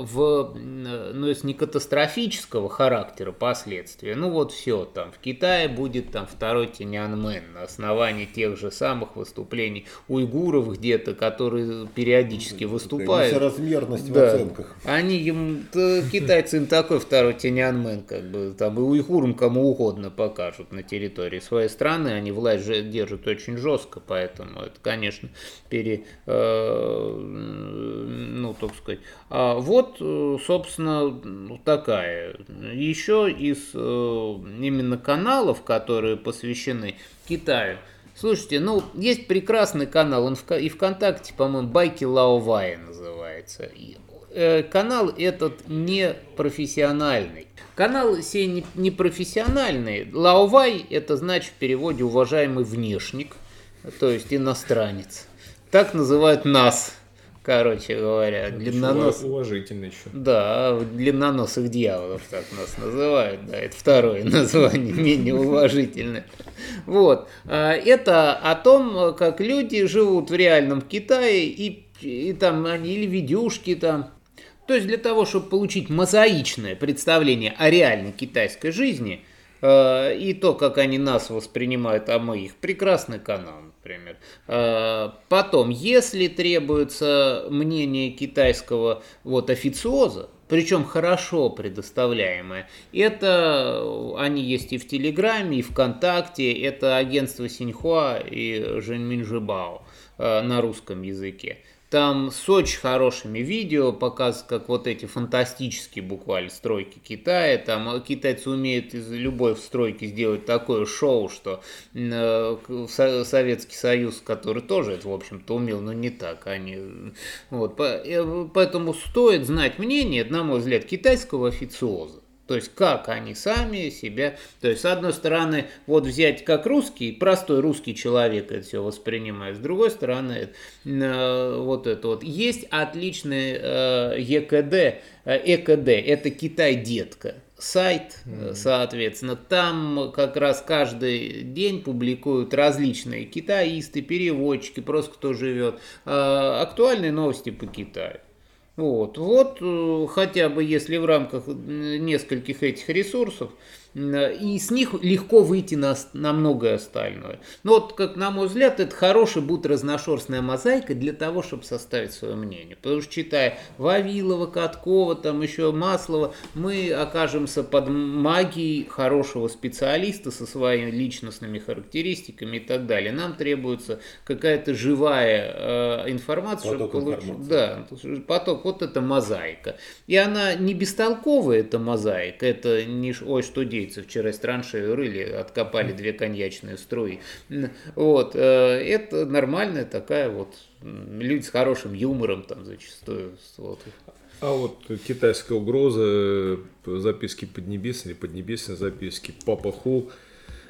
в, ну, если не катастрофического характера последствия, ну вот все, там в Китае будет там второй Тяньаньмэн на основании тех же самых выступлений уйгуров где-то, которые периодически выступают. Размерность да. в оценках. Они им, китайцы им такой второй Тяньаньмэн, как бы там и уйгурам кому угодно покажут на территории своей страны, они власть держат очень жестко, поэтому это, конечно, пере, э, ну, так сказать. А вот, э, собственно, такая. Еще из э, именно каналов, которые посвящены Китаю, Слушайте, ну, есть прекрасный канал, он в, и ВКонтакте, по-моему, Байки Лаовая называется. Э, канал этот не профессиональный. Канал сей не, профессиональный. Лаовай – это значит в переводе «уважаемый внешник», то есть иностранец. Так называют нас, короче говоря. Длиннонос... Уважительно еще. Да, длинноносых дьяволов так нас называют. Да, это второе название, менее уважительное. Вот. А, это о том, как люди живут в реальном Китае и, и там они или видюшки там. То есть для того, чтобы получить мозаичное представление о реальной китайской жизни – Э, и то, как они нас воспринимают, а мы их. Прекрасный канал, например. Э, потом, если требуется мнение китайского вот, официоза, причем хорошо предоставляемое. Это они есть и в Телеграме, и ВКонтакте, это агентство Синьхуа и Женьмин Жибао э, на русском языке. Там с очень хорошими видео показывают, как вот эти фантастические буквально стройки Китая. Там китайцы умеют из любой стройки сделать такое шоу, что э, Советский Союз, который тоже это, в общем-то, умел, но не так. Они, вот, э, поэтому стоит знать мнение, на мой взгляд, китайского официоза. То есть как они сами себя... То есть с одной стороны, вот взять как русский, простой русский человек это все воспринимает, с другой стороны, э, вот это вот. Есть отличный э, ЕКД, э, ЭКД, это Китай-детка сайт, соответственно, там как раз каждый день публикуют различные китаисты, переводчики, просто кто живет, актуальные новости по Китаю. Вот, вот э, хотя бы если в рамках нескольких этих ресурсов и с них легко выйти на, на многое остальное. Но вот, как на мой взгляд, это хороший будет разношерстная мозаика для того, чтобы составить свое мнение. Потому что читая Вавилова, Каткова, там еще Маслова, мы окажемся под магией хорошего специалиста со своими личностными характеристиками и так далее. Нам требуется какая-то живая э, информация, поток чтобы получить. Да, поток, вот это мозаика. И она не бестолковая, эта мозаика, это не ой, что деется, вчера траншею рыли, откопали две коньячные струи. Вот, э, это нормальная такая вот, люди с хорошим юмором там зачастую. Вот. А вот китайская угроза, э, записки Поднебесной, Поднебесной записки Папа Ху,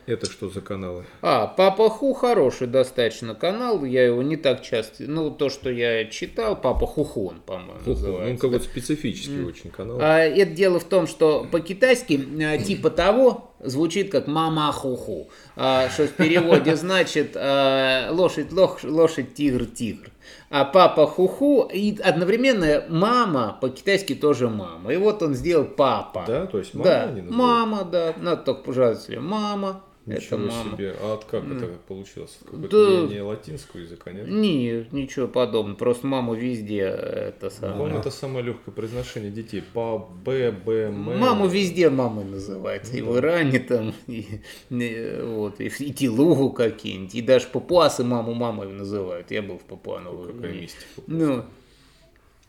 это что за каналы? А, Папа Ху хороший достаточно канал, я его не так часто, ну, то, что я читал, Папа Хухон, по-моему, Ху-ху. называется. Ну, какой-то специфический очень канал. А, Это дело в том, что по-китайски а, типа того звучит как мама хуху, а, что в переводе значит а, лошадь, лох- лошадь, тигр, тигр. А папа хуху и одновременно мама по-китайски тоже мама. И вот он сделал папа. Да, то есть мама да, мама, да. Надо только пожалуйста, мама. Это Ничего мама. себе. А от как это получилось? Какое-то Да. влияние латинского языка, нет? Не, ничего подобного. Просто маму везде это самое. По-моему, это самое легкое произношение детей. По Б, Б, М. Маму везде мамой называют. Ну И в Иране там, и, и, вот, и, в- и Тилугу какие-нибудь. И даже папуасы маму мамой называют. Я был в Папуа Новой Какая мистика. Ну,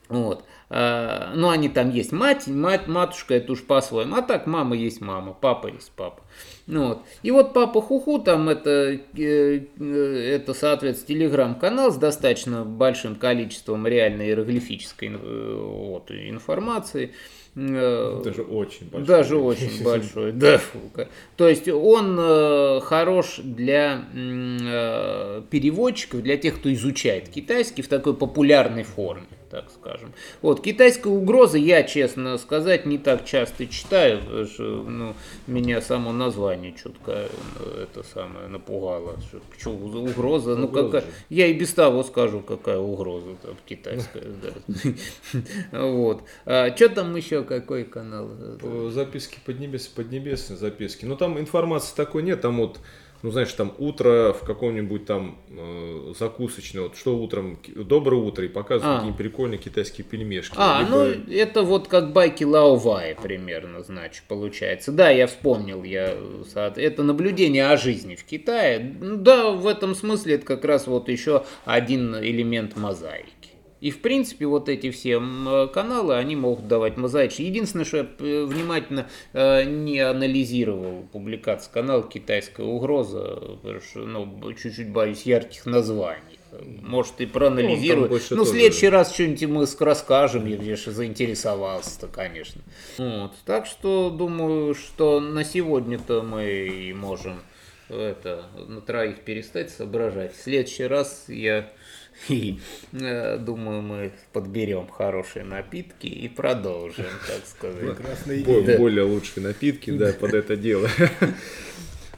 вот. А, ну, они там есть мать, мать, матушка, это уж по-своему. А так мама есть мама, папа есть папа. Ну, вот. И вот папа Хуху, там это, э, э, это соответственно, телеграм-канал с достаточно большим количеством реальной иероглифической э, вот, информации. Даже очень большой. даже очень большой, да. фу-ка. То есть он э, хорош для э, переводчиков, для тех, кто изучает китайский в такой популярной форме, так скажем. Вот, китайская угроза я, честно сказать, не так часто читаю, потому что ну, меня само название чутко э, это самое напугало. Что, что за угроза? Ну, Угроза какая... Я и без того скажу, какая угроза там китайская. Вот. Что там еще, какой канал? Э, Записки Поднебесной, Поднебесной записки. Ну, там информации такой нет. Там вот, ну, знаешь, там утро в каком-нибудь там э, закусочной. Вот что утром, доброе утро, и показывают А. какие прикольные китайские пельмешки. А, Либо- ну это вот как байки Лаовая примерно, значит, получается. Да, я вспомнил, я это наблюдение о жизни в Китае. Ну Да, в этом смысле это как раз вот еще один элемент мозаики. И в принципе вот эти все э, каналы, они могут давать мозаичные. Единственное, что я э, внимательно э, не анализировал публикацию канала «Китайская угроза», потому что, ну, чуть-чуть боюсь ярких названий. Может, и проанализирую. Ну, Ну, в тоже- следующий раз что-нибудь мы ск- расскажем, я же заинтересовался-то, конечно. Вот. Так что думаю, что на сегодня-то мы можем это, на троих перестать соображать. В следующий раз я и, э, думаю, мы подберем хорошие напитки и продолжим, так сказать. Прекрасная более лучшие напитки, да, под это дело.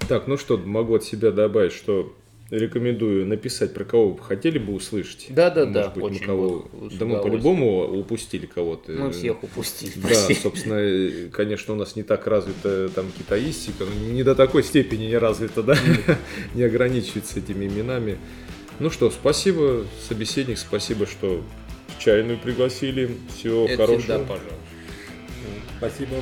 Так, ну что, могу от себя добавить, что рекомендую написать, про кого вы хотели бы услышать. Да-да-да, Может быть, мы очень кого... бы с Да мы по-любому упустили кого-то. Мы всех упустили. Да, прости. собственно, э, конечно, у нас не так развита там китаистика, но не до такой степени не развита, да, не ограничивается этими именами. Ну что, спасибо, собеседник, спасибо, что в чайную пригласили. Всего Это всегда хорошего. пожалуйста. Спасибо.